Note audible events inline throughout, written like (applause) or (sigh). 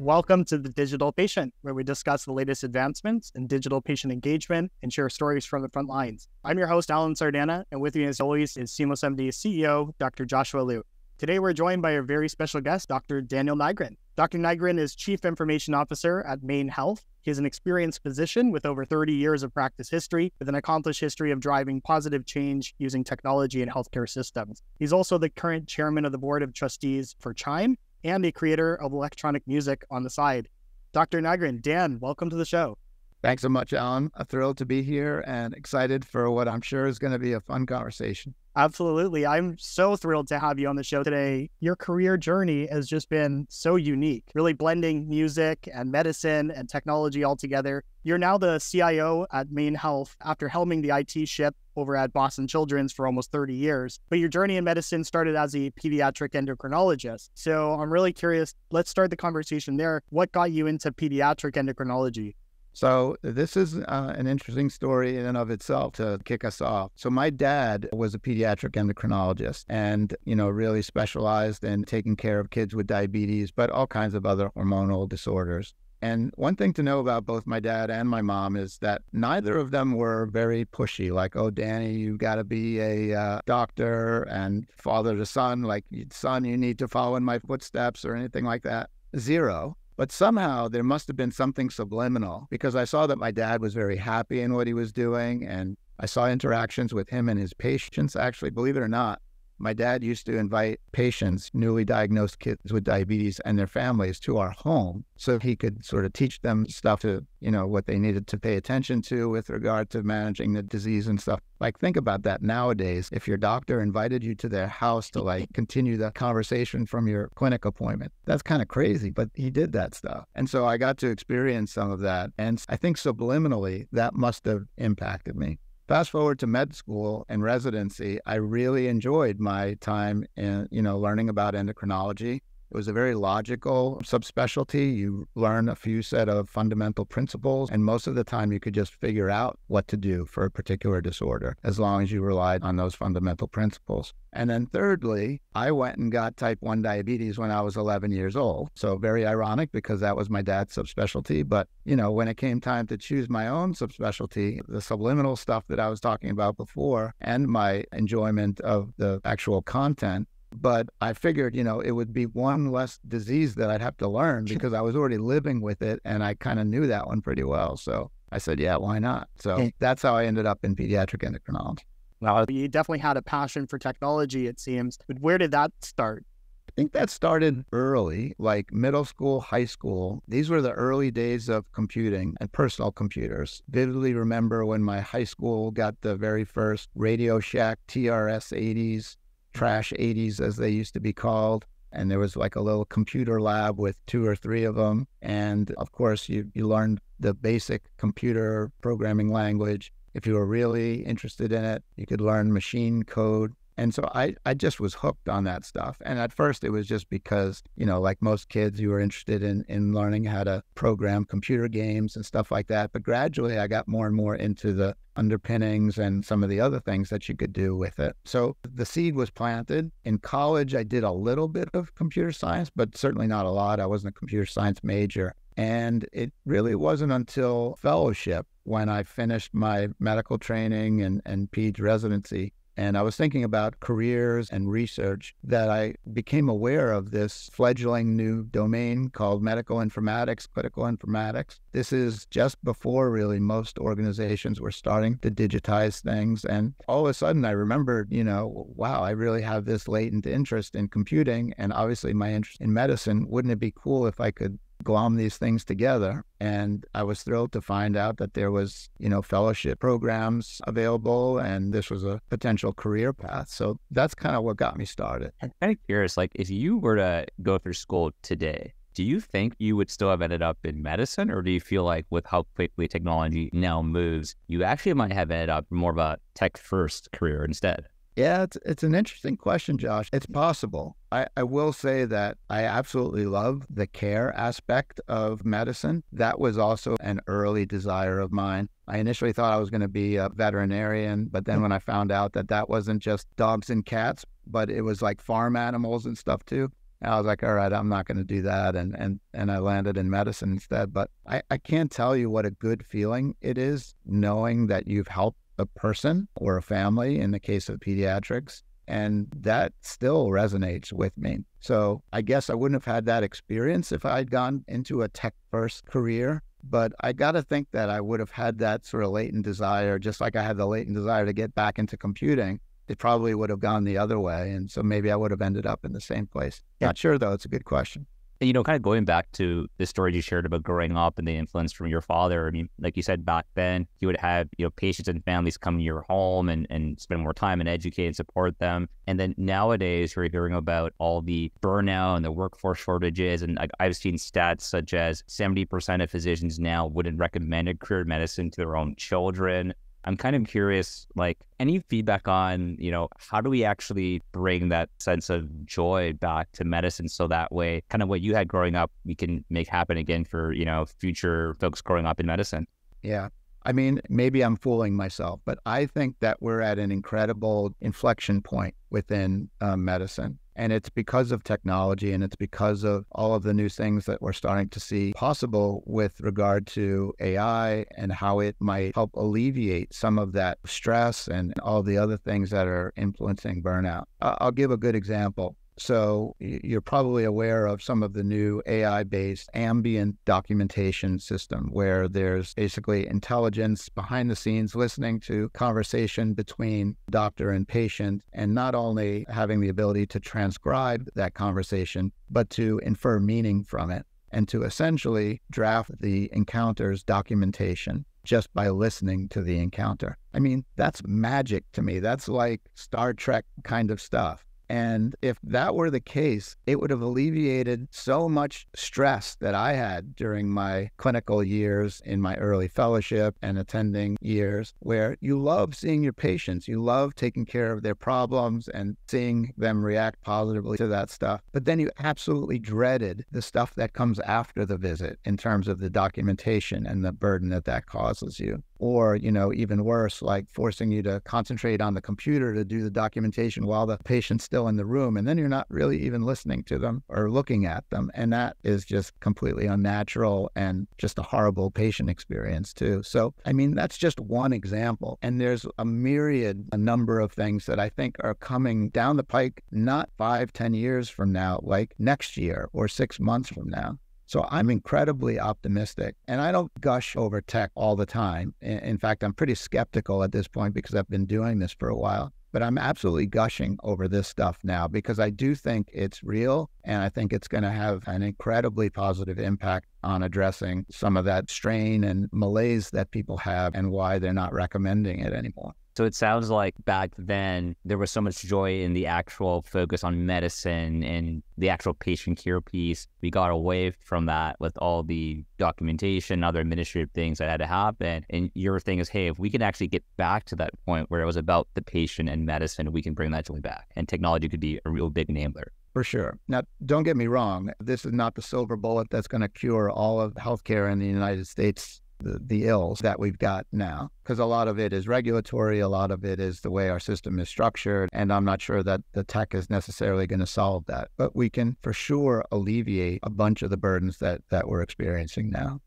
Welcome to the Digital Patient, where we discuss the latest advancements in digital patient engagement and share stories from the front lines. I'm your host, Alan Sardana, and with me, as always, is SeamlessMD CEO, Dr. Joshua Liu. Today, we're joined by a very special guest, Dr. Daniel Nigrin. Dr. Nigrin is Chief Information Officer at MaineHealth. He is an experienced physician with over 30 years of practice history, with an accomplished history of driving positive change using technology in healthcare systems. He's also the current chairman of the board of trustees for CHIME and a creator of electronic music on the side. Dr. Nigrin, Dan, welcome to the show. Thanks so much, Alan. A thrill to be here and excited for what I'm sure is going to be a fun conversation. Absolutely. I'm so thrilled to have you on the show today. Your career journey has just been so unique, really blending music and medicine and technology all together. You're now the CIO at MaineHealth after helming the IT ship over at Boston Children's for almost 30 years. But your journey in medicine started as a pediatric endocrinologist. So I'm really curious. Let's start the conversation there. What got you into pediatric endocrinology? So this is uh, an interesting story in and of itself to kick us off. So my dad was a pediatric endocrinologist and, you know, really specialized in taking care of kids with diabetes, but all kinds of other hormonal disorders. And one thing to know about both my dad and my mom is that neither of them were very pushy, like, oh, Danny, you got to be a uh, doctor and father to son, like, son, you need to follow in my footsteps or anything like that. Zero. But somehow there must have been something subliminal because I saw that my dad was very happy in what he was doing. And I saw interactions with him and his patients, actually, believe it or not. My dad used to invite patients, newly diagnosed kids with diabetes and their families to our home so he could sort of teach them stuff to, you know, what they needed to pay attention to with regard to managing the disease and stuff. Like, think about that nowadays. If your doctor invited you to their house to like continue the conversation from your clinic appointment, that's kind of crazy, but he did that stuff. And so I got to experience some of that. And I think subliminally, that must have impacted me. Fast forward to med school and residency, I really enjoyed my time in, you know, learning about endocrinology. It was a very logical subspecialty. You learn a few set of fundamental principles, and most of the time you could just figure out what to do for a particular disorder as long as you relied on those fundamental principles. And then thirdly, I went and got type 1 diabetes when I was 11 years old. So very ironic because that was my dad's subspecialty. But, you know, when it came time to choose my own subspecialty, the subliminal stuff that I was talking about before and my enjoyment of the actual content but I figured, you know, it would be one less disease that I'd have to learn because I was already living with it and I kind of knew that one pretty well. So I said, yeah, why not? So that's how I ended up in pediatric endocrinology. Well, you definitely had a passion for technology, it seems. But where did that start? I think that started early, like middle school, high school. These were the early days of computing and personal computers. Vividly remember when my high school got the very first Radio Shack TRS 80s trash 80s, as they used to be called. And there was like a little computer lab with two or three of them. And of course, you, you learned the basic computer programming language. If you were really interested in it, you could learn machine code. And so I, I just was hooked on that stuff. And at first, it was just because, you know, like most kids, you were interested in, in learning how to program computer games and stuff like that. But gradually, I got more and more into the underpinnings and some of the other things that you could do with it. So the seed was planted. In college, I did a little bit of computer science, but certainly not a lot. I wasn't a computer science major. And it really wasn't until fellowship when I finished my medical training and, and PEDS residency and I was thinking about careers and research that I became aware of this fledgling new domain called medical informatics, clinical informatics. This is just before really most organizations were starting to digitize things. And all of a sudden, I remembered, you know, wow, I really have this latent interest in computing and obviously my interest in medicine. Wouldn't it be cool if I could glom these things together. And I was thrilled to find out that there was, you know, fellowship programs available and this was a potential career path. So that's kind of what got me started. I'm kind of curious, like if you were to go through school today, do you think you would still have ended up in medicine or do you feel like with how quickly technology now moves, you actually might have ended up more of a tech first career instead? Yeah, it's, it's an interesting question, Josh. It's possible. I, I will say that I absolutely love the care aspect of medicine. That was also an early desire of mine. I initially thought I was going to be a veterinarian, but then mm-hmm. when I found out that that wasn't just dogs and cats, but it was like farm animals and stuff too, I was like, all right, I'm not going to do that. And, and, and I landed in medicine instead. But I, I can't tell you what a good feeling it is knowing that you've helped a person or a family in the case of pediatrics. And that still resonates with me. So I guess I wouldn't have had that experience if I'd gone into a tech first career. But I got to think that I would have had that sort of latent desire, just like I had the latent desire to get back into computing. It probably would have gone the other way. And so maybe I would have ended up in the same place. Yeah. Not sure, though. It's a good question you know, kind of going back to the story you shared about growing up and the influence from your father. I mean, like you said back then, you would have, you know, patients and families come to your home and, and spend more time and educate and support them. And then nowadays, you're hearing about all the burnout and the workforce shortages. And like, I've seen stats such as 70% of physicians now wouldn't recommend a career medicine to their own children. I'm kind of curious, like any feedback on, you know, how do we actually bring that sense of joy back to medicine so that way, kind of what you had growing up, we can make happen again for, you know, future folks growing up in medicine? Yeah. I mean, maybe I'm fooling myself, but I think that we're at an incredible inflection point within um, medicine. And it's because of technology and it's because of all of the new things that we're starting to see possible with regard to AI and how it might help alleviate some of that stress and all the other things that are influencing burnout. I'll give a good example. So you're probably aware of some of the new AI-based ambient documentation system where there's basically intelligence behind the scenes listening to conversation between doctor and patient and not only having the ability to transcribe that conversation but to infer meaning from it and to essentially draft the encounter's documentation just by listening to the encounter. I mean, that's magic to me. That's like Star Trek kind of stuff. And if that were the case, it would have alleviated so much stress that I had during my clinical years in my early fellowship and attending years, where you love seeing your patients, you love taking care of their problems and seeing them react positively to that stuff. But then you absolutely dreaded the stuff that comes after the visit in terms of the documentation and the burden that that causes you or you know even worse like forcing you to concentrate on the computer to do the documentation while the patient's still in the room and then you're not really even listening to them or looking at them and that is just completely unnatural and just a horrible patient experience too. So i mean that's just one example and there's a myriad a number of things that i think are coming down the pike not five ten years from now like next year or six months from now so I'm incredibly optimistic. And I don't gush over tech all the time. In fact, I'm pretty skeptical at this point because I've been doing this for a while. But I'm absolutely gushing over this stuff now because I do think it's real and I think it's going to have an incredibly positive impact on addressing some of that strain and malaise that people have and why they're not recommending it anymore. So it sounds like back then there was so much joy in the actual focus on medicine and the actual patient care piece. We got away from that with all the documentation, other administrative things that had to happen. And your thing is, hey, if we can actually get back to that point where it was about the patient and medicine, we can bring that joy back. And technology could be a real big enabler. For sure. Now, don't get me wrong. This is not the silver bullet that's going to cure all of healthcare in the United States the, the ills that we've got now because a lot of it is regulatory a lot of it is the way our system is structured and i'm not sure that the tech is necessarily going to solve that but we can for sure alleviate a bunch of the burdens that that we're experiencing now.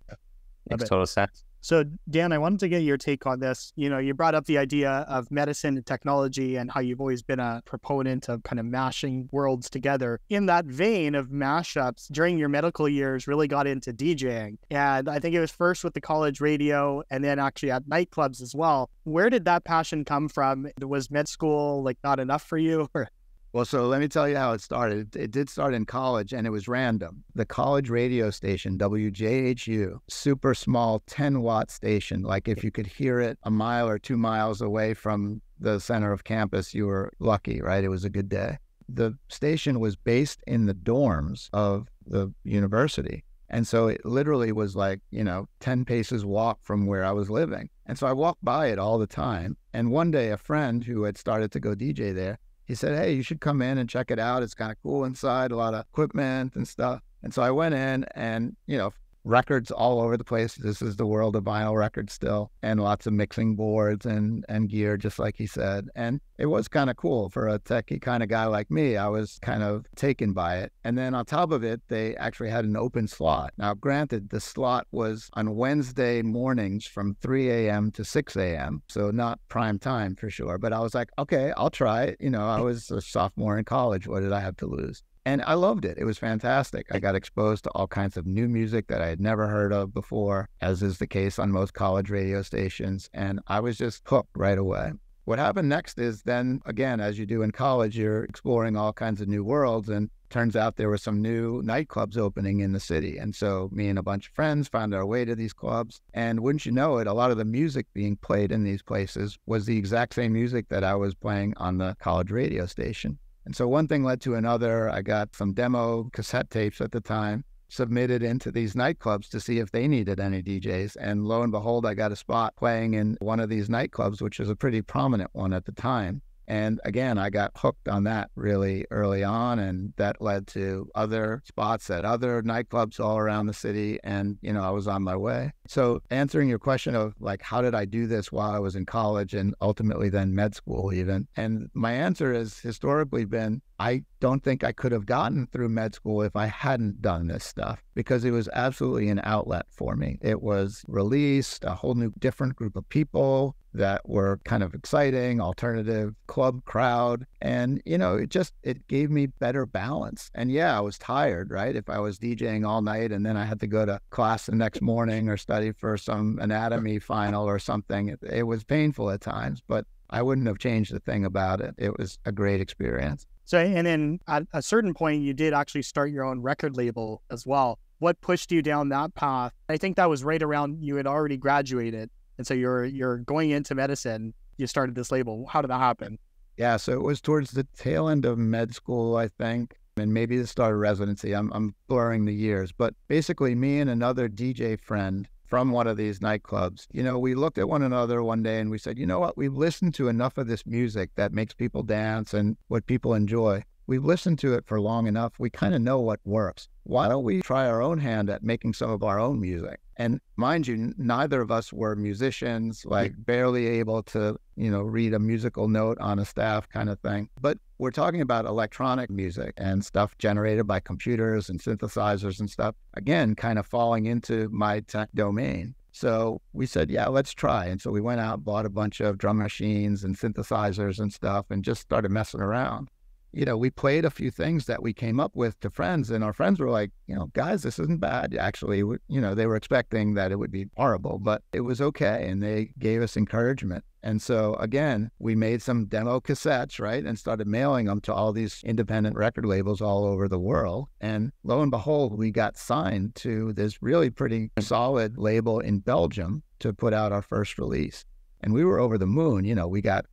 Makes total sense so, Dan, I wanted to get your take on this. You know, you brought up the idea of medicine and technology and how you've always been a proponent of kind of mashing worlds together. In that vein of mashups, during your medical years, really got into DJing. And I think it was first with the college radio and then actually at nightclubs as well. Where did that passion come from? Was med school like not enough for you? (laughs) Well, so let me tell you how it started. It did start in college and it was random. The college radio station, WJHU, super small 10 watt station. Like if you could hear it a mile or two miles away from the center of campus, you were lucky, right? It was a good day. The station was based in the dorms of the university. And so it literally was like, you know, 10 paces walk from where I was living. And so I walked by it all the time. And one day, a friend who had started to go DJ there he said, Hey, you should come in and check it out. It's kind of cool inside, a lot of equipment and stuff. And so I went in and, you know, records all over the place. This is the world of vinyl records still, and lots of mixing boards and and gear, just like he said. And it was kind of cool for a techie kind of guy like me. I was kind of taken by it. And then on top of it, they actually had an open slot. Now, granted, the slot was on Wednesday mornings from 3 a.m. to 6 a.m., so not prime time for sure. But I was like, okay, I'll try it. You know, I was a sophomore in college. What did I have to lose? And I loved it. It was fantastic. I got exposed to all kinds of new music that I had never heard of before, as is the case on most college radio stations. And I was just hooked right away. What happened next is then, again, as you do in college, you're exploring all kinds of new worlds. And turns out there were some new nightclubs opening in the city. And so me and a bunch of friends found our way to these clubs. And wouldn't you know it, a lot of the music being played in these places was the exact same music that I was playing on the college radio station. And so one thing led to another. I got some demo cassette tapes at the time submitted into these nightclubs to see if they needed any DJs. And lo and behold, I got a spot playing in one of these nightclubs, which was a pretty prominent one at the time. And again, I got hooked on that really early on, and that led to other spots at other nightclubs all around the city. And, you know, I was on my way. So, answering your question of like, how did I do this while I was in college and ultimately then med school, even? And my answer has historically been I don't think I could have gotten through med school if I hadn't done this stuff because it was absolutely an outlet for me. It was released, a whole new different group of people that were kind of exciting, alternative club crowd. And, you know, it just it gave me better balance. And yeah, I was tired, right? If I was DJing all night and then I had to go to class the next morning or study for some anatomy final or something, it, it was painful at times, but I wouldn't have changed a thing about it. It was a great experience. So, and then at a certain point, you did actually start your own record label as well. What pushed you down that path? I think that was right around you had already graduated, and so you're you're going into medicine. You started this label. How did that happen? Yeah, so it was towards the tail end of med school, I think, and maybe the start of residency. I'm I'm blurring the years, but basically, me and another DJ friend from one of these nightclubs, you know, we looked at one another one day and we said, you know what, we've listened to enough of this music that makes people dance and what people enjoy. We've listened to it for long enough. We kind of know what works. Why don't we try our own hand at making some of our own music? And mind you, neither of us were musicians, like barely able to, you know, read a musical note on a staff kind of thing. But we're talking about electronic music and stuff generated by computers and synthesizers and stuff. Again, kind of falling into my tech domain. So we said, yeah, let's try. And so we went out, bought a bunch of drum machines and synthesizers and stuff, and just started messing around you know, we played a few things that we came up with to friends, and our friends were like, you know, guys, this isn't bad. Actually, you know, they were expecting that it would be horrible, but it was okay. And they gave us encouragement. And so, again, we made some demo cassettes, right? And started mailing them to all these independent record labels all over the world. And lo and behold, we got signed to this really pretty solid label in Belgium to put out our first release and we were over the moon. You know, we got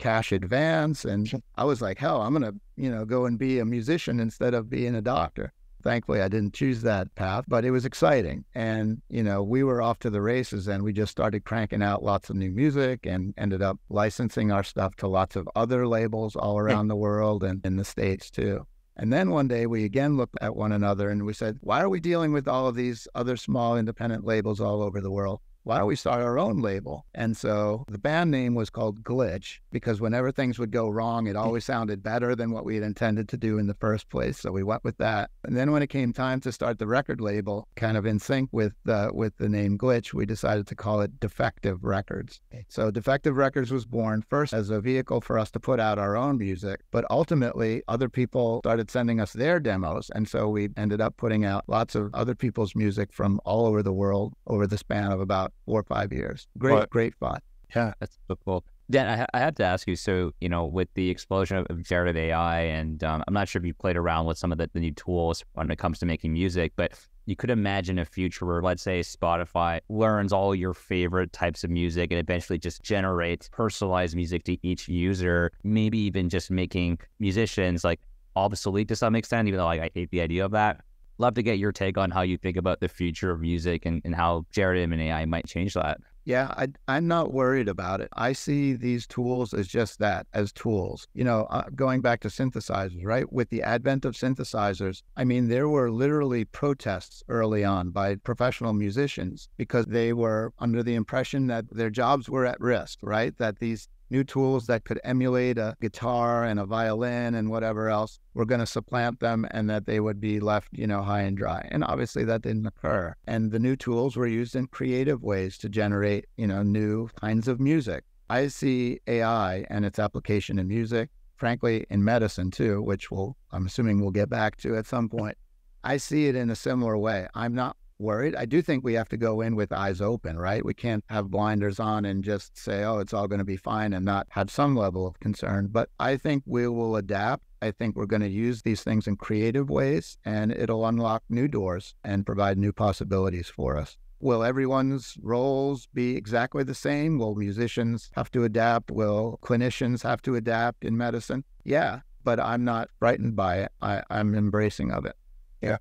cash advance, and I was like, hell, I'm gonna, you know, go and be a musician instead of being a doctor. Thankfully, I didn't choose that path, but it was exciting. And, you know, we were off to the races and we just started cranking out lots of new music and ended up licensing our stuff to lots of other labels all around the world and in the States too. And then one day we again looked at one another and we said, why are we dealing with all of these other small independent labels all over the world? Why don't we start our own label? And so the band name was called Glitch because whenever things would go wrong, it always sounded better than what we had intended to do in the first place. So we went with that. And then when it came time to start the record label, kind of in sync with uh, with the name Glitch, we decided to call it Defective Records. So Defective Records was born first as a vehicle for us to put out our own music, but ultimately other people started sending us their demos. And so we ended up putting out lots of other people's music from all over the world over the span of about four or five years. Great, well, great fun. Yeah, that's so cool. Dan, I, I have to ask you. So, you know, with the explosion of generative AI, and um, I'm not sure if you played around with some of the, the new tools when it comes to making music, but you could imagine a future where, let's say, Spotify learns all your favorite types of music and eventually just generates personalized music to each user, maybe even just making musicians like obsolete to some extent, even though like, I hate the idea of that love to get your take on how you think about the future of music and, and how generative and AI might change that. Yeah, I, I'm not worried about it. I see these tools as just that, as tools. You know, uh, going back to synthesizers, right? With the advent of synthesizers, I mean, there were literally protests early on by professional musicians because they were under the impression that their jobs were at risk, right? That these new tools that could emulate a guitar and a violin and whatever else were going to supplant them and that they would be left, you know, high and dry. And obviously that didn't occur. And the new tools were used in creative ways to generate, you know, new kinds of music. I see AI and its application in music, frankly, in medicine too, which we'll, I'm assuming we'll get back to at some point. I see it in a similar way. I'm not worried. I do think we have to go in with eyes open, right? We can't have blinders on and just say, oh, it's all going to be fine and not have some level of concern. But I think we will adapt. I think we're going to use these things in creative ways and it'll unlock new doors and provide new possibilities for us. Will everyone's roles be exactly the same? Will musicians have to adapt? Will clinicians have to adapt in medicine? Yeah, but I'm not frightened by it. I, I'm embracing of it. Yeah.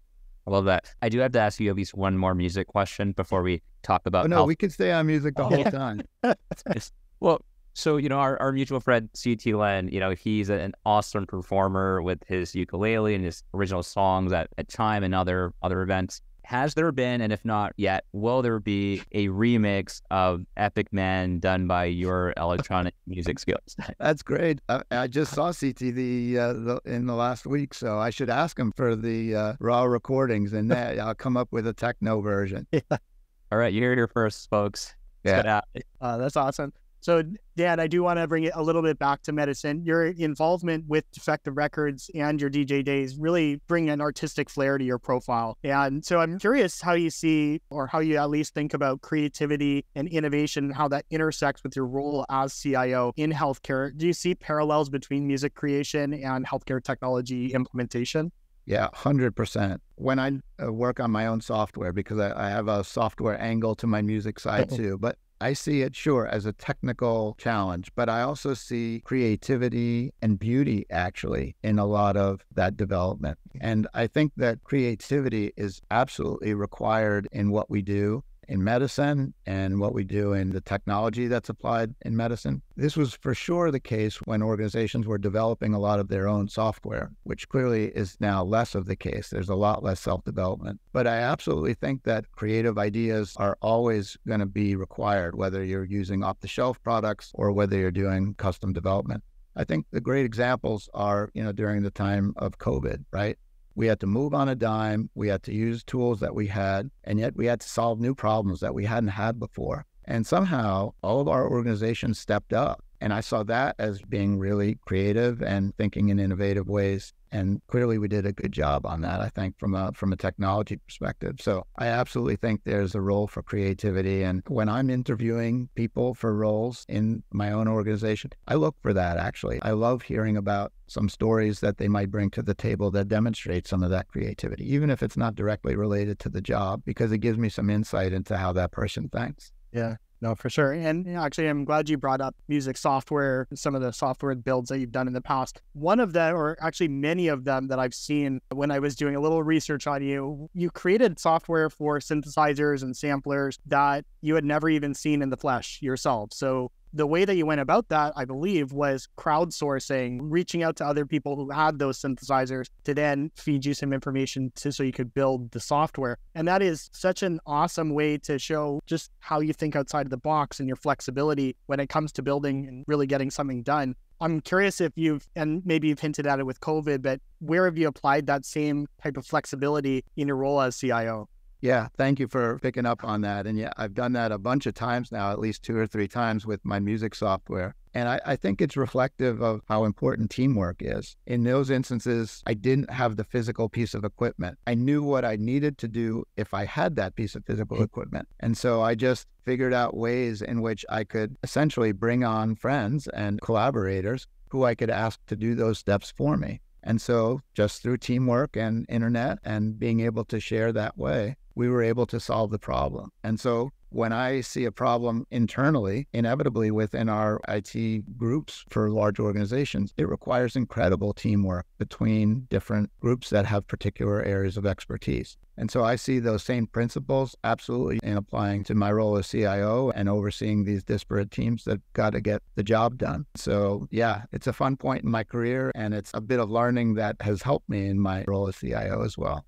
I love that. I do have to ask you at least one more music question before we talk about. Oh, no, health. we can stay on music the oh, whole time. (laughs) well, so you know, our, our mutual friend CT Lin, you know, he's an awesome performer with his ukulele and his original songs at, at CHIME and other other events has there been, and if not yet, will there be a remix of Epic Man done by your electronic (laughs) music skills? That's great. I, I just saw CT the, uh, the, in the last week, so I should ask him for the uh, raw recordings, and that I'll come up with a techno version. Yeah. (laughs) All right, you heard it here first, folks. Yeah, uh, that's awesome. So, Dan, I do want to bring it a little bit back to medicine. Your involvement with Defective Records and your DJ days really bring an artistic flair to your profile. And so I'm curious how you see, or how you at least think about creativity and innovation and how that intersects with your role as CIO in healthcare. Do you see parallels between music creation and healthcare technology implementation? Yeah, 100%. When I uh, work on my own software, because I, I, have a software angle to my music side too, but I see it, sure, as a technical challenge, but I also see creativity and beauty actually in a lot of that development. And I think that creativity is absolutely required in what we do in medicine and what we do in the technology that's applied in medicine. This was for sure the case when organizations were developing a lot of their own software, which clearly is now less of the case. There's a lot less self development. But I absolutely think that creative ideas are always going to be required, whether you're using off the shelf products or whether you're doing custom development. I think the great examples are, you know, during the time of COVID, right? We had to move on a dime. We had to use tools that we had, and yet we had to solve new problems that we hadn't had before. And somehow all of our organizations stepped up. And I saw that as being really creative and thinking in innovative ways. And clearly, we did a good job on that. I think from a from a technology perspective. So I absolutely think there's a role for creativity. And when I'm interviewing people for roles in my own organization, I look for that. Actually, I love hearing about some stories that they might bring to the table that demonstrate some of that creativity, even if it's not directly related to the job, because it gives me some insight into how that person thinks. Yeah. No, for sure. And actually, I'm glad you brought up music software, some of the software builds that you've done in the past. One of them, or actually many of them that I've seen when I was doing a little research on you, you created software for synthesizers and samplers that you had never even seen in the flesh yourself. So the way that you went about that, I believe, was crowdsourcing, reaching out to other people who had those synthesizers to then feed you some information to, so you could build the software. And that is such an awesome way to show just how you think outside of the box and your flexibility when it comes to building and really getting something done. I'm curious if you've, and maybe you've hinted at it with COVID, but where have you applied that same type of flexibility in your role as CIO? Yeah, thank you for picking up on that. And yeah, I've done that a bunch of times now, at least two or three times with my music software. And I, I, think it's reflective of how important teamwork is. In those instances, I didn't have the physical piece of equipment. I knew what I needed to do if I had that piece of physical mm-hmm. equipment. And so I just figured out ways in which I could essentially bring on friends and collaborators who I could ask to do those steps for me. And so, just through teamwork and internet and being able to share that way, we were able to solve the problem. And so when I see a problem internally, inevitably within our IT groups for large organizations, it requires incredible teamwork between different groups that have particular areas of expertise. And so I see those same principles absolutely in applying to my role as CIO and overseeing these disparate teams that got to get the job done. So, yeah, it's a fun point in my career and it's a bit of learning that has helped me in my role as CIO as well.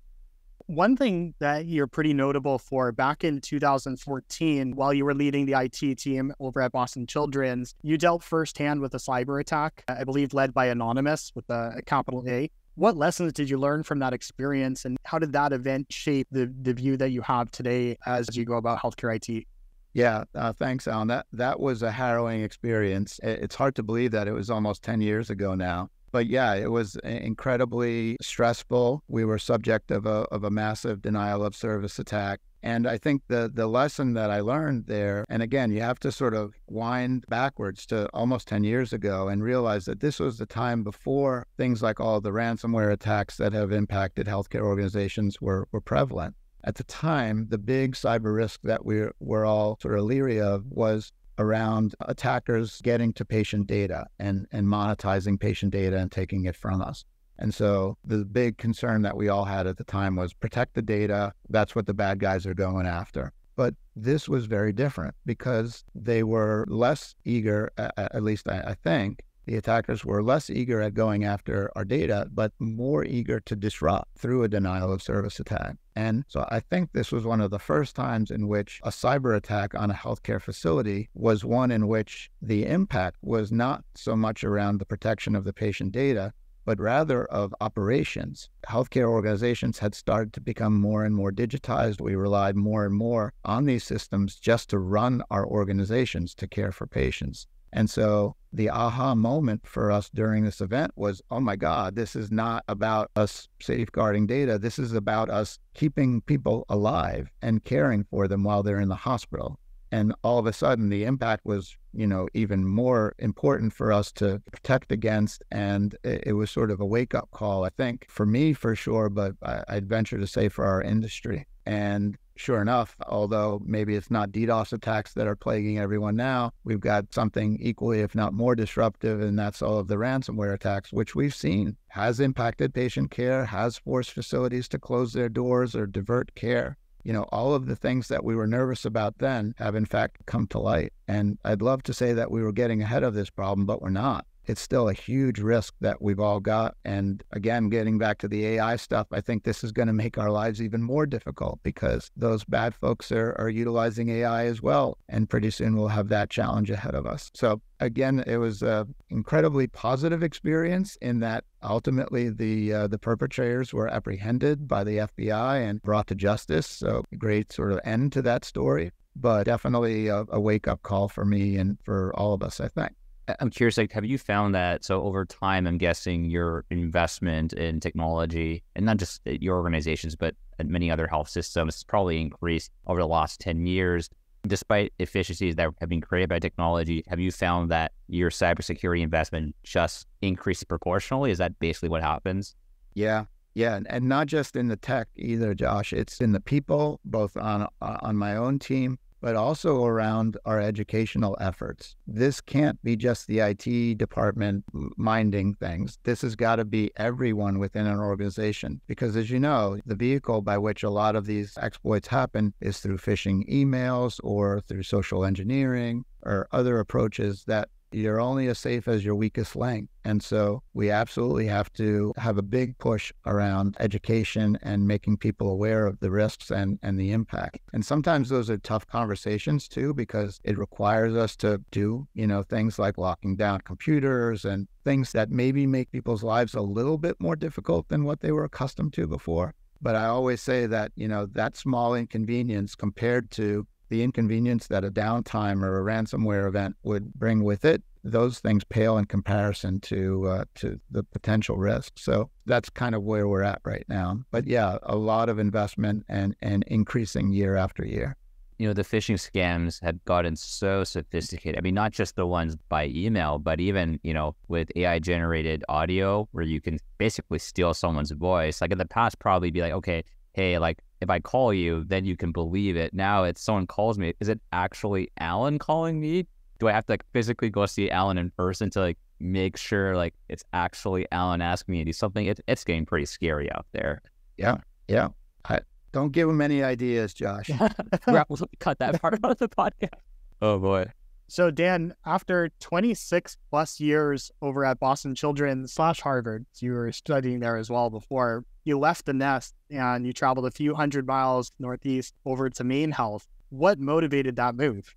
One thing that you're pretty notable for back in 2014, while you were leading the IT team over at Boston Children's, you dealt firsthand with a cyber attack, I believe led by Anonymous with a capital A. What lessons did you learn from that experience, and how did that event shape the, the view that you have today as you go about healthcare IT? Yeah, uh, thanks, Alan. That that was a harrowing experience. It's hard to believe that it was almost ten years ago now. But yeah, it was incredibly stressful. We were subject of a of a massive denial of service attack. And I think the the lesson that I learned there, and again, you have to sort of wind backwards to almost 10 years ago and realize that this was the time before things like all the ransomware attacks that have impacted healthcare organizations were, were prevalent. At the time, the big cyber risk that we were all sort of leery of was around attackers getting to patient data and, and monetizing patient data and taking it from us. And so the big concern that we all had at the time was protect the data. That's what the bad guys are going after. But this was very different because they were less eager, at least I think, the attackers were less eager at going after our data, but more eager to disrupt through a denial of service attack. And so I think this was one of the first times in which a cyber attack on a healthcare facility was one in which the impact was not so much around the protection of the patient data, but rather of operations. Healthcare organizations had started to become more and more digitized. We relied more and more on these systems just to run our organizations to care for patients. And so the aha moment for us during this event was oh my God, this is not about us safeguarding data. This is about us keeping people alive and caring for them while they're in the hospital. And all of a sudden, the impact was, you know, even more important for us to protect against. And it, was sort of a wake up call, I think, for me for sure, but I'd venture to say for our industry. And sure enough, although maybe it's not DDoS attacks that are plaguing everyone now, we've got something equally, if not more disruptive, and that's all of the ransomware attacks, which we've seen has impacted patient care, has forced facilities to close their doors or divert care. You know, all of the things that we were nervous about then have in fact come to light. And I'd love to say that we were getting ahead of this problem, but we're not it's still a huge risk that we've all got. And again, getting back to the AI stuff, I think this is going to make our lives even more difficult because those bad folks are, are utilizing AI as well. And pretty soon we'll have that challenge ahead of us. So again, it was an incredibly positive experience in that ultimately the uh, the perpetrators were apprehended by the FBI and brought to justice. So great sort of end to that story, but definitely a, a wake up call for me and for all of us, I think. I'm curious, like, have you found that? So over time, I'm guessing your investment in technology, and not just your organizations, but at many other health systems, has probably increased over the last 10 years. Despite efficiencies that have been created by technology, have you found that your cybersecurity investment just increased proportionally? Is that basically what happens? Yeah, yeah, and not just in the tech either, Josh. It's in the people, both on uh, on my own team but also around our educational efforts. This can't be just the IT department minding things. This has got to be everyone within an organization. Because as you know, the vehicle by which a lot of these exploits happen is through phishing emails or through social engineering or other approaches that you're only as safe as your weakest link. And so we absolutely have to have a big push around education and making people aware of the risks and, and the impact. And sometimes those are tough conversations too, because it requires us to do, you know, things like locking down computers and things that maybe make people's lives a little bit more difficult than what they were accustomed to before. But I always say that, you know, that small inconvenience compared to the inconvenience that a downtime or a ransomware event would bring with it, those things pale in comparison to uh, to the potential risk. So that's kind of where we're at right now. But yeah, a lot of investment and and increasing year after year. You know, the phishing scams have gotten so sophisticated. I mean, not just the ones by email, but even, you know, with AI generated audio where you can basically steal someone's voice. Like in the past, probably be like, okay, hey, like if I call you, then you can believe it. Now it's someone calls me. Is it actually Alan calling me? Do I have to like physically go see Alan in person to like make sure like it's actually Alan asking me to do something? It, it's getting pretty scary out there. Yeah. Yeah. I, don't give him any ideas, Josh. (laughs) we'll cut that part out of the podcast. Oh boy. So Dan, after 26 plus years over at Boston Children's slash Harvard, you were studying there as well before, you left the nest and you traveled a few hundred miles northeast over to MaineHealth. What motivated that move?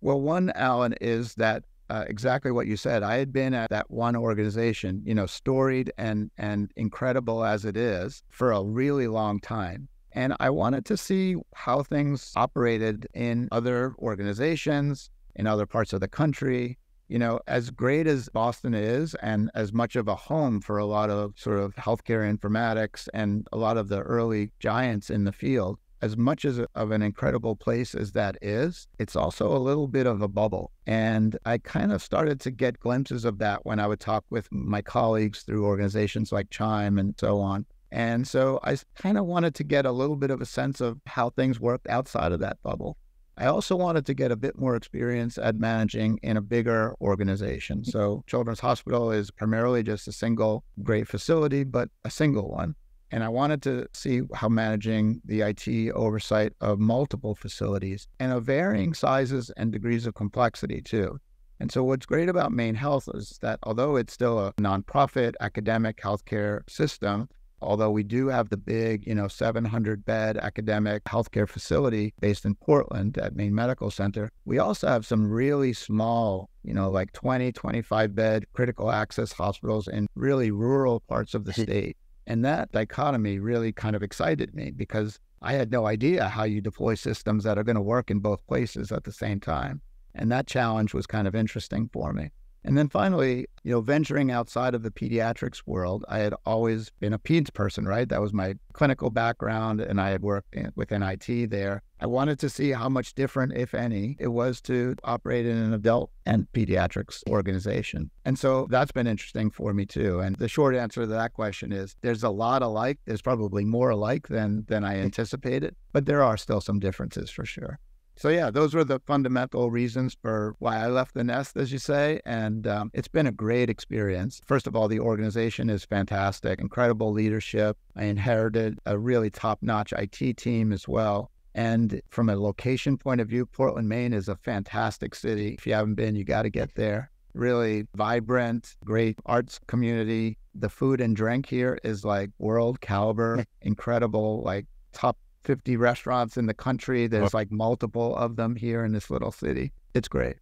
Well, one, Alan, is that uh, exactly what you said. I had been at that one organization, you know, storied and and incredible as it is, for a really long time. And I wanted to see how things operated in other organizations, in other parts of the country. You know, as great as Boston is and as much of a home for a lot of sort of healthcare informatics and a lot of the early giants in the field, as much as of an incredible place as that is, it's also a little bit of a bubble. And I kind of started to get glimpses of that when I would talk with my colleagues through organizations like CHIME and so on. And so I kind of wanted to get a little bit of a sense of how things worked outside of that bubble. I also wanted to get a bit more experience at managing in a bigger organization. Mm. So, Children's Hospital is primarily just a single great facility, but a single one. And I wanted to see how managing the IT oversight of multiple facilities and of varying sizes and degrees of complexity, too. And so, what's great about MaineHealth is that although it's still a nonprofit academic healthcare system, Although we do have the big, you know, 700 bed academic healthcare facility based in Portland at Maine Medical Center, we also have some really small, you know, like 20, 25 bed critical access hospitals in really rural parts of the mm-hmm. state. And that dichotomy really kind of excited me because I had no idea how you deploy systems that are going to work in both places at the same time. And that challenge was kind of interesting for me. And then finally, you know, venturing outside of the pediatrics world, I had always been a peds person, right? That was my clinical background, and I had worked in, within IT there. I wanted to see how much different, if any, it was to operate in an adult and pediatrics organization. And so that's been interesting for me too. And the short answer to that question is there's a lot alike. There's probably more alike than than I anticipated, but there are still some differences for sure. So yeah, those were the fundamental reasons for why I left the nest, as you say, and um, it's been a great experience. First of all, the organization is fantastic, incredible leadership. I inherited a really top-notch IT team as well. And from a location point of view, Portland, Maine is a fantastic city. If you haven't been, you got to get there. Really vibrant, great arts community. The food and drink here is like world caliber, (laughs) incredible, like top 50 restaurants in the country. Oh. There's like multiple of them here in this little city. It's great.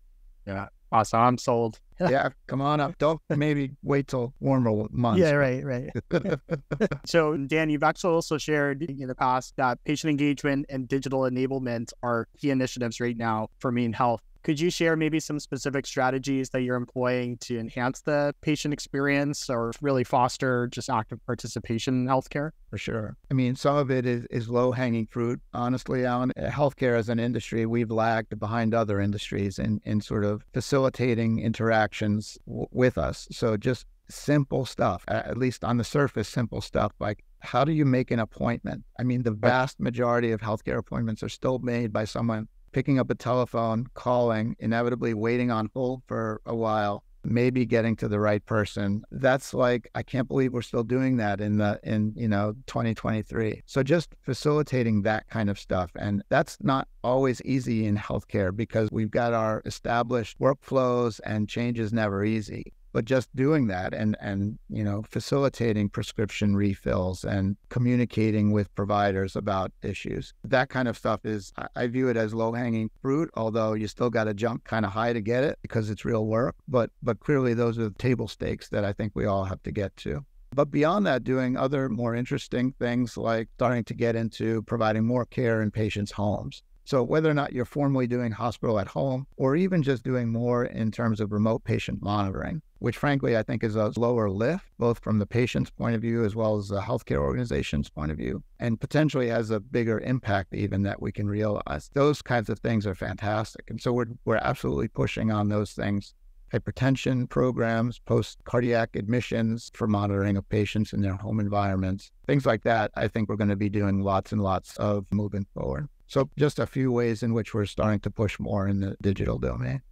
Yeah. Awesome. I'm sold. (laughs) yeah. Come on up. Don't maybe wait till warmer months. Yeah. Right. Right. (laughs) so, Dan, you've actually also shared in the past that patient engagement and digital enablement are key initiatives right now for MaineHealth. Could you share maybe some specific strategies that you're employing to enhance the patient experience or really foster just active participation in healthcare? For sure. I mean, some of it is, is low hanging fruit. Honestly, Alan, uh, healthcare as an industry, we've lagged behind other industries in, in sort of facilitating interactions w- with us. So just simple stuff, at least on the surface, simple stuff like how do you make an appointment? I mean, the vast majority of healthcare appointments are still made by someone picking up a telephone, calling, inevitably waiting on hold for a while, maybe getting to the right person. That's like I can't believe we're still doing that in the in you know 2023. So just facilitating that kind of stuff and that's not always easy in healthcare because we've got our established workflows and change is never easy but just doing that and and you know facilitating prescription refills and communicating with providers about issues that kind of stuff is i view it as low hanging fruit although you still got to jump kind of high to get it because it's real work but but clearly those are the table stakes that i think we all have to get to but beyond that, doing other more interesting things like starting to get into providing more care in patients' homes. So, whether or not you're formally doing hospital at home or even just doing more in terms of remote patient monitoring, which frankly I think is a lower lift, both from the patient's point of view as well as the healthcare organization's point of view, and potentially has a bigger impact even that we can realize. Those kinds of things are fantastic. And so we're, we're absolutely pushing on those things hypertension programs, post cardiac admissions for monitoring of patients in their home environments, things like that. I think we're going to be doing lots and lots of moving forward. So, just a few ways in which we're starting to push more in the digital domain.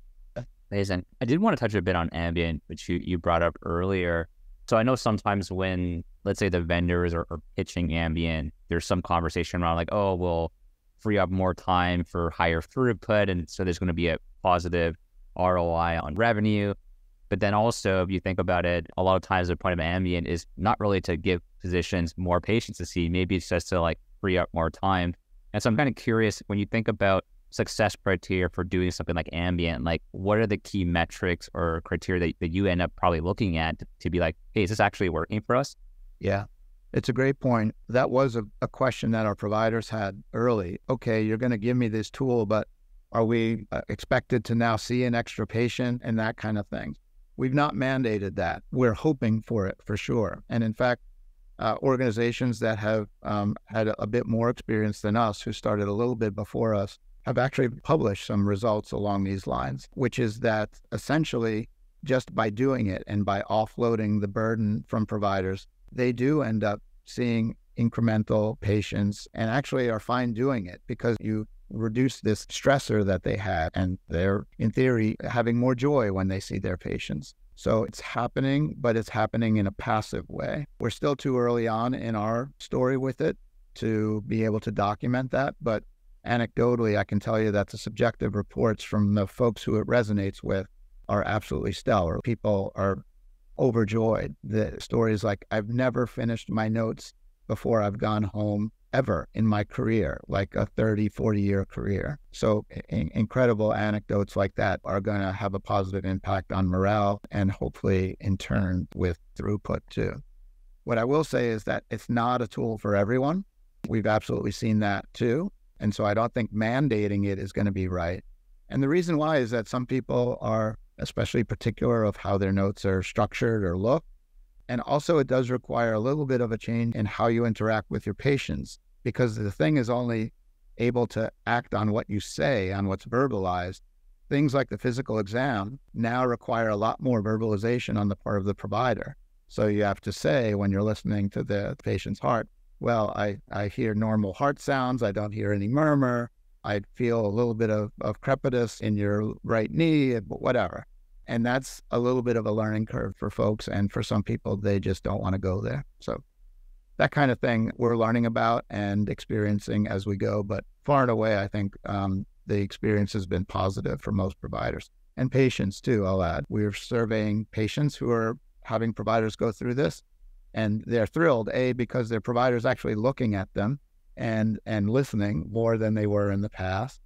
Amazing. I did want to touch a bit on ambient, which you, you brought up earlier. So I know sometimes when, let's say, the vendors are, are pitching ambient, there's some conversation around like, oh, we'll free up more time for higher throughput. And so there's going to be a positive ROI on revenue. But then also, if you think about it, a lot of times the point of ambient is not really to give physicians more patients to see. Maybe it's just to like free up more time. And so I'm kind of curious when you think about success criteria for doing something like ambient, like what are the key metrics or criteria that, that you end up probably looking at to, be like, hey, is this actually working for us? Yeah. It's a great point. That was a, a question that our providers had early. Okay, you're going to give me this tool, but are we uh, expected to now see an extra patient and that kind of thing? We've not mandated that. We're hoping for it for sure. And in fact, uh, organizations that have um, had a, a, bit more experience than us, who started a little bit before us, have actually published some results along these lines, which is that essentially just by doing it and by offloading the burden from providers, they do end up seeing incremental patients and actually are fine doing it because you reduce this stressor that they have. And they're, in theory, having more joy when they see their patients. So it's happening, but it's happening in a passive way. We're still too early on in our story with it to be able to document that. But anecdotally, I can tell you that the subjective reports from the folks who it resonates with are absolutely stellar. People are overjoyed. The stories like, I've never finished my notes before I've gone home ever in my career, like a 30, 40 year career. So in- incredible anecdotes like that are going to have a positive impact on morale and hopefully in turn with throughput too. What I will say is that it's not a tool for everyone. We've absolutely seen that too. And so I don't think mandating it is going to be right. And the reason why is that some people are especially particular of how their notes are structured or look. And also, it does require a little bit of a change in how you interact with your patients because the thing is only able to act on what you say, on what's verbalized. Things like the physical exam now require a lot more verbalization on the part of the provider. So you have to say when you're listening to the patient's heart, well, I, I hear normal heart sounds. I don't hear any murmur. I feel a little bit of, of crepitus in your right knee, whatever. And that's a little bit of a learning curve for folks. And for some people, they just don't want to go there. So that kind of thing we're learning about and experiencing as we go. But far and away, I think um, the experience has been positive for most providers and patients too, I'll add. We're surveying patients who are having providers go through this and they're thrilled, A, because their providers actually looking at them and and listening more than they were in the past.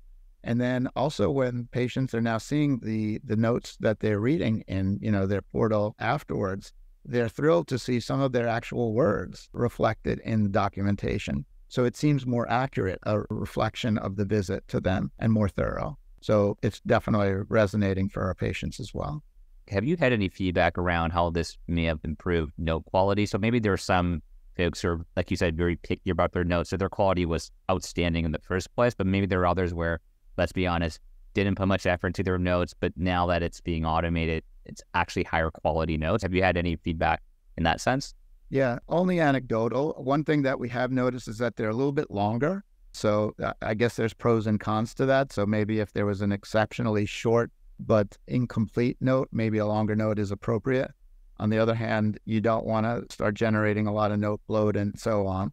And then also when patients are now seeing the the notes that they're reading in, you know, their portal afterwards, they're thrilled to see some of their actual words reflected in the documentation. So it seems more accurate, a reflection of the visit to them and more thorough. So it's definitely resonating for our patients as well. Have you had any feedback around how this may have improved note quality? So maybe there are some folks who are, like you said, very picky about their notes. So their quality was outstanding in the first place, but maybe there are others where, let's be honest, didn't put much effort into their notes, but now that it's being automated, it's actually higher quality notes. Have you had any feedback in that sense? Yeah, only anecdotal. One thing that we have noticed is that they're a little bit longer. So uh, I guess there's pros and cons to that. So maybe if there was an exceptionally short but incomplete note, maybe a longer note is appropriate. On the other hand, you don't want to start generating a lot of note bloat and so on.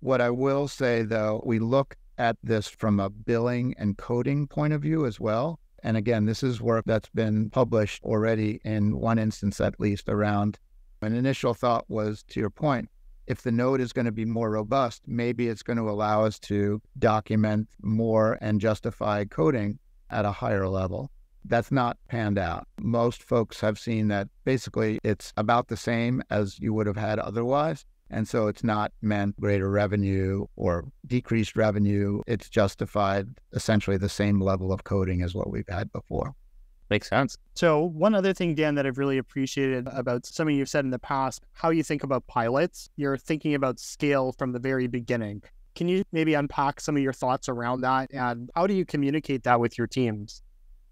What I will say though, we look at this from a billing and coding point of view as well. And again, this is work that's been published already in one instance at least around an initial thought was to your point, if the node is going to be more robust, maybe it's going to allow us to document more and justify coding at a higher level. That's not panned out. Most folks have seen that basically it's about the same as you would have had otherwise. And so it's not meant greater revenue or decreased revenue. It's justified essentially the same level of coding as what we've had before. Makes sense. So, one other thing, Dan, that I've really appreciated about something you've said in the past, how you think about pilots. You're thinking about scale from the very beginning. Can you maybe unpack some of your thoughts around that? And how do you communicate that with your teams?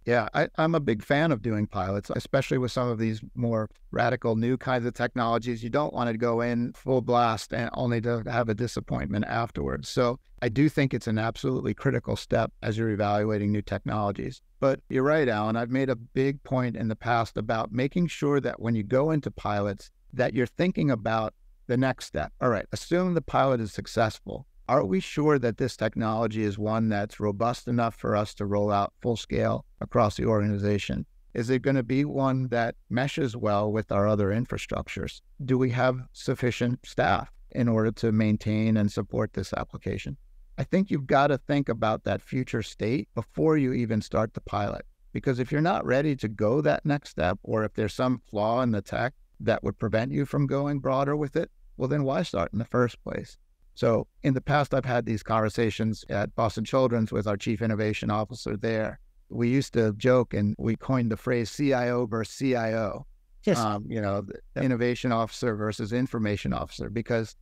Yeah, I, am a big fan of doing pilots, especially with some of these more radical new kinds of technologies. You don't want to go in full blast and only to have a disappointment afterwards. So I do think it's an absolutely critical step as you're evaluating new technologies. But you're right, Alan. I've made a big point in the past about making sure that when you go into pilots, that you're thinking about the next step. All right, assume the pilot is successful. Are we sure that this technology is one that's robust enough for us to roll out full scale across the organization? Is it going to be one that meshes well with our other infrastructures? Do we have sufficient staff in order to maintain and support this application? I think you've got to think about that future state before you even start the pilot. Because if you're not ready to go that next step, or if there's some flaw in the tech that would prevent you from going broader with it, well, then why start in the first place? So in the past, I've had these conversations at Boston Children's with our chief innovation officer there. We used to joke and we coined the phrase CIO versus CIO. Yes. Um, you know, the innovation officer versus information officer, because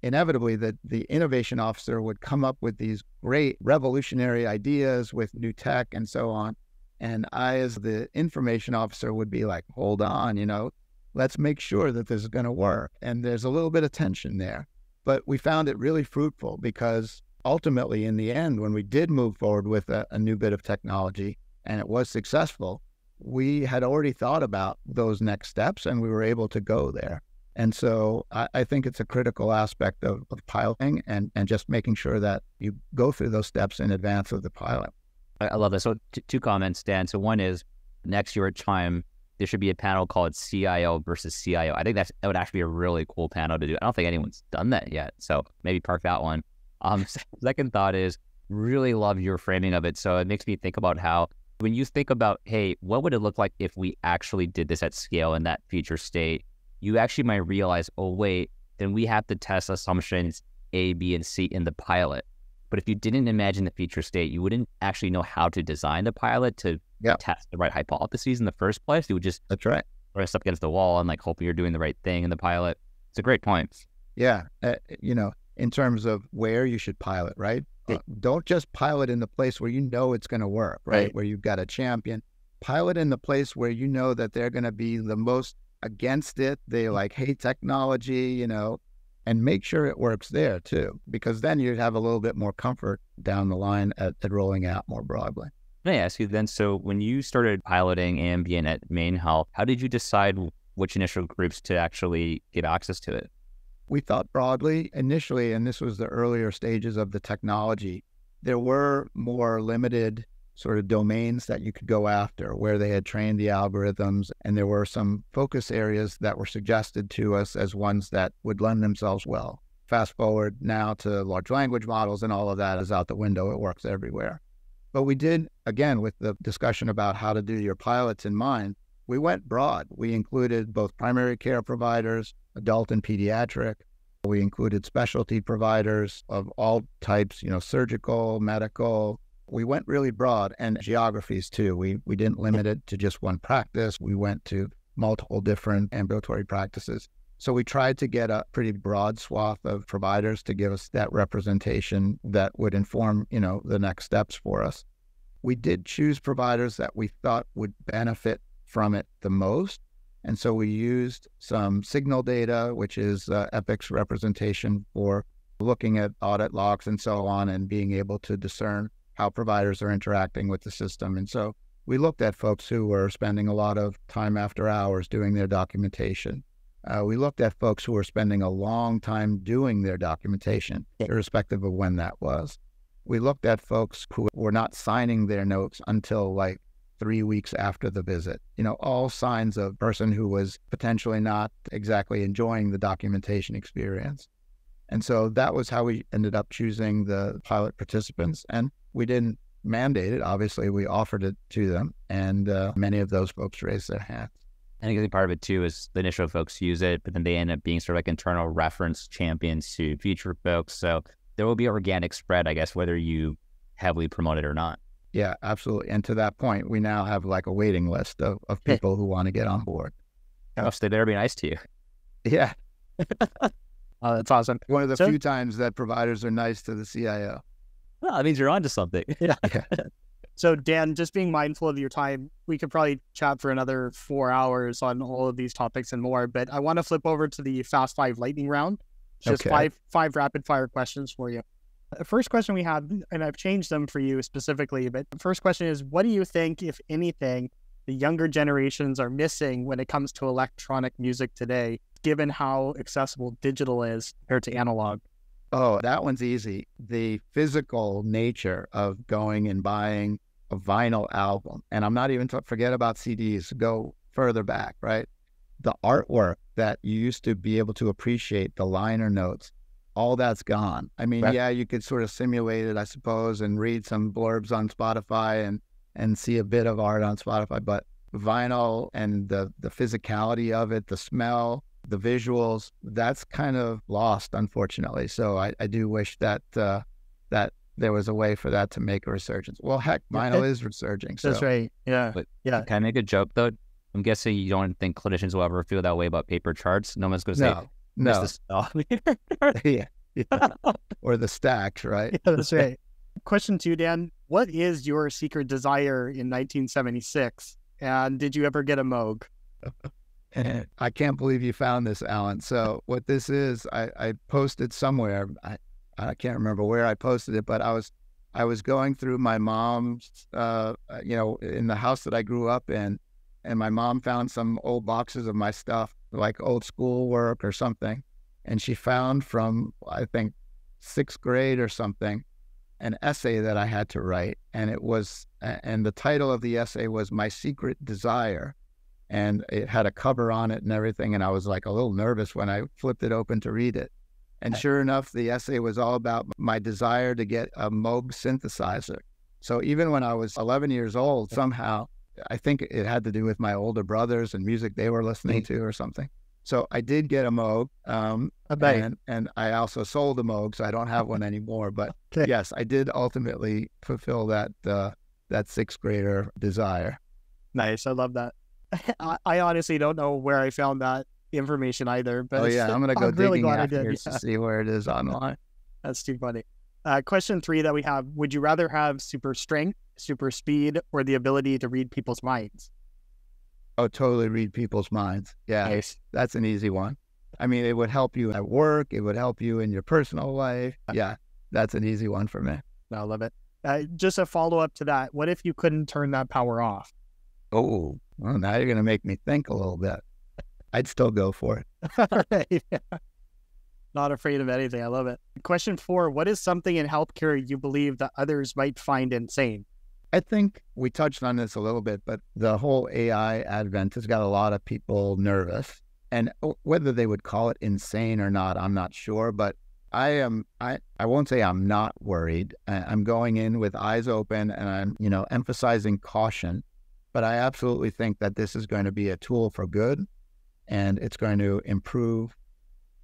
inevitably the, the innovation officer would come up with these great revolutionary ideas with new tech and so on. And I, as the information officer, would be like, hold on, you know, let's make sure that this is going to work. And there's a little bit of tension there. But we found it really fruitful because ultimately, in the end, when we did move forward with a, a new bit of technology and it was successful, we had already thought about those next steps and we were able to go there. And so I, I, think it's a critical aspect of, of piloting and, and just making sure that you go through those steps in advance of the pilot. I, love that. So, t- two comments, Dan. So, one is next year at CHIME, there should be a panel called CIO versus CIO. I think that's, that would actually be a really cool panel to do. I don't think anyone's done that yet. So maybe park that one. Um, (laughs) second thought is really love your framing of it. So it makes me think about how when you think about, hey, what would it look like if we actually did this at scale in that future state? You actually might realize, oh, wait, then we have to test assumptions A, B, and C in the pilot. But if you didn't imagine the future state, you wouldn't actually know how to design the pilot to yep. test the right hypotheses in the first place. You would just that's right rest up against the wall and like hope you're doing the right thing in the pilot. It's a great point. Yeah, uh, you know, in terms of where you should pilot, right? Uh, don't just pilot in the place where you know it's going to work, right? right? Where you've got a champion. Pilot in the place where you know that they're going to be the most against it. They mm. like hate technology, you know, and make sure it works there too, because then you'd have a little bit more comfort down the line at, at rolling out more broadly. May I ask you then? So, when you started piloting Ambient at MaineHealth, how did you decide which initial groups to actually get access to it? We thought broadly initially, and this was the earlier stages of the technology. There were more limited sort of domains that you could go after where they had trained the algorithms. And there were some focus areas that were suggested to us as ones that would lend themselves well. Fast forward now to large language models, and all of that is out the window. It works everywhere. But we did, again, with the discussion about how to do your pilots in mind, we went broad. We included both primary care providers, adult and pediatric. We included specialty providers of all types, you know, surgical, medical, we went really broad and geographies too. We we didn't limit it to just one practice. We went to multiple different ambulatory practices. So we tried to get a pretty broad swath of providers to give us that representation that would inform, you know, the next steps for us. We did choose providers that we thought would benefit from it the most. And so we used some signal data, which is uh, Epic's representation for looking at audit logs and so on and being able to discern how providers are interacting with the system. And so we looked at folks who were spending a lot of time after hours doing their documentation. Uh, we looked at folks who were spending a long time doing their documentation, irrespective of when that was. We looked at folks who were not signing their notes until like three weeks after the visit. You know, all signs of person who was potentially not exactly enjoying the documentation experience. And so that was how we ended up choosing the pilot participants. And we didn't mandate it. Obviously, we offered it to them, and uh, many of those folks raised their hands. I think part of it too is the initial folks use it, but then they end up being sort of like internal reference champions to future folks. So there will be organic spread, I guess, whether you heavily promote it or not. Yeah, absolutely. And to that point, we now have like a waiting list of, of (laughs) people who want to get on board. Oh, so they better be nice to you. Yeah. (laughs) oh, that's awesome. One of the so, few times that providers are nice to the CIO. Well, that means you're onto something. yeah. (laughs) So, Dan, just being mindful of your time, we could probably chat for another four hours on all of these topics and more. But I want to flip over to the Fast Five Lightning Round. Just Okay. five five rapid fire questions for you. The first question we have, and I've changed them for you specifically, but the first question is what do you think, if anything, the younger generations are missing when it comes to electronic music today, given how accessible digital is compared to analog? Oh, that one's easy. The physical nature of going and buying a vinyl album, and I'm not even to forget about CDs. Go further back, right? The artwork that you used to be able to appreciate, the liner notes, all that's gone. I mean, Right. yeah, you could sort of simulate it, I suppose, and read some blurbs on Spotify and and see a bit of art on Spotify, but vinyl and the the physicality of it, the smell, the visuals, that's kind of lost, unfortunately. So I, I do wish that uh, that there was a way for that to make a resurgence. Well, heck, vinyl is resurging. So That's right. Yeah. But Yeah. Can I make a joke though? I'm guessing you don't think clinicians will ever feel that way about paper charts. No one's going to say, no, "Miss no, the (laughs) (laughs) yeah, yeah. (laughs) or the stacks, right? Yeah, that's right. Question two, Dan. What is your secret desire in 1976? And did you ever get a Moog? I can't believe you found this, Alan. So what this is, I, I posted somewhere. I, I can't remember where I posted it, but I was I was going through my mom's, uh, you know, in the house that I grew up in, and my mom found some old boxes of my stuff, like old school work or something, and she found from I think sixth grade or something an essay that I had to write, and it was, and the title of the essay was "My Secret Desire." And it had a cover on it and everything. And I was like a little nervous when I flipped it open to read it. And sure enough, the essay was all about my desire to get a Moog synthesizer. So even when I was 11 years old, somehow I think it had to do with my older brothers and music they were listening to or something. So I did get a Moog, um, and and I also sold a Moog, so I don't have one anymore. But (laughs) Okay. yes, I did ultimately fulfill that uh, that sixth grader desire. Nice. I love that. (laughs) I, I honestly don't know where I found that information either. But oh yeah, (laughs) I'm gonna go I'm really digging glad I after did. Yeah, to see where it is (laughs) online. that's too funny. Uh, question three that we have: Would you rather have super strength, super speed, or the ability to read people's minds? Oh, totally read people's minds. Yeah, Nice. that's an easy one. I mean, it would help you at work. It would help you in your personal life. Yeah, that's an easy one for me. I love it. Uh, just a follow up to that: What if you couldn't turn that power off? Oh, well, now you're gonna make me think a little bit. I'd still go for it. (laughs) Yeah. Not afraid of anything. I love it. Question four What is something in healthcare you believe that others might find insane? I think we touched on this a little bit, but the whole AI advent has got a lot of people nervous. And whether they would call it insane or not, I'm not sure. But I am, I, I won't say I'm not worried. I'm going in with eyes open and I'm, you know, emphasizing caution. But I absolutely think that this is going to be a tool for good and it's going to improve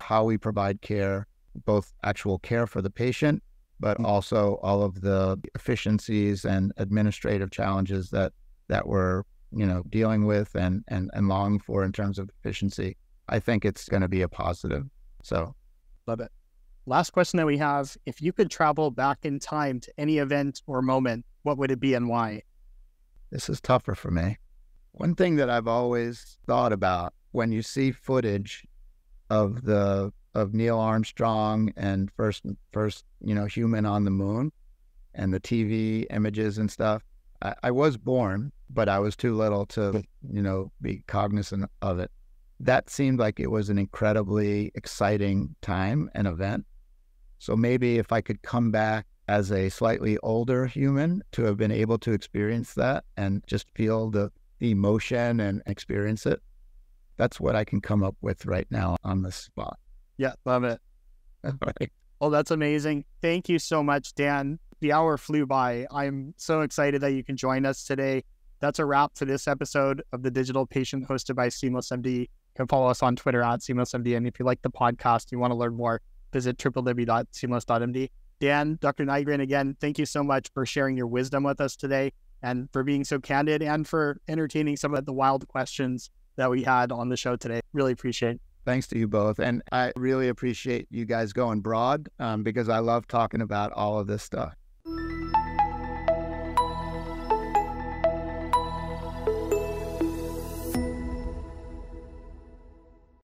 how we provide care, both actual care for the patient but mm. also all of the efficiencies and administrative challenges that that we're you know dealing with and and and longing for in terms of efficiency. I think it's going to be a positive. So Love it. Last question that we have If you could travel back in time to any event or moment, what would it be and why? This is tougher for me. One thing that I've always thought about when you see footage of the of Neil Armstrong and first first you know human on the moon and the TV images and stuff. I, I was born, but I was too little to you know be cognizant of it. That seemed like it was an incredibly exciting time and event. So maybe if I could come back as a slightly older human to have been able to experience that and just feel the, the emotion and experience it. That's what I can come up with right now on the spot. Yeah, love it. (laughs) Right. Oh, that's amazing. Thank you so much, Dan. The hour flew by. I'm so excited that you can join us today. That's a wrap for this episode of the Digital Patient hosted by SeamlessMD. You can follow us on Twitter at SeamlessMD. And if you like the podcast, you want to learn more, visit www.seamless.md. Dan, Dr. Nigrin, again, thank you so much for sharing your wisdom with us today and for being so candid and for entertaining some of the wild questions that we had on the show today. Really appreciate it. Thanks to you both. And I really appreciate you guys going broad um, because I love talking about all of this stuff.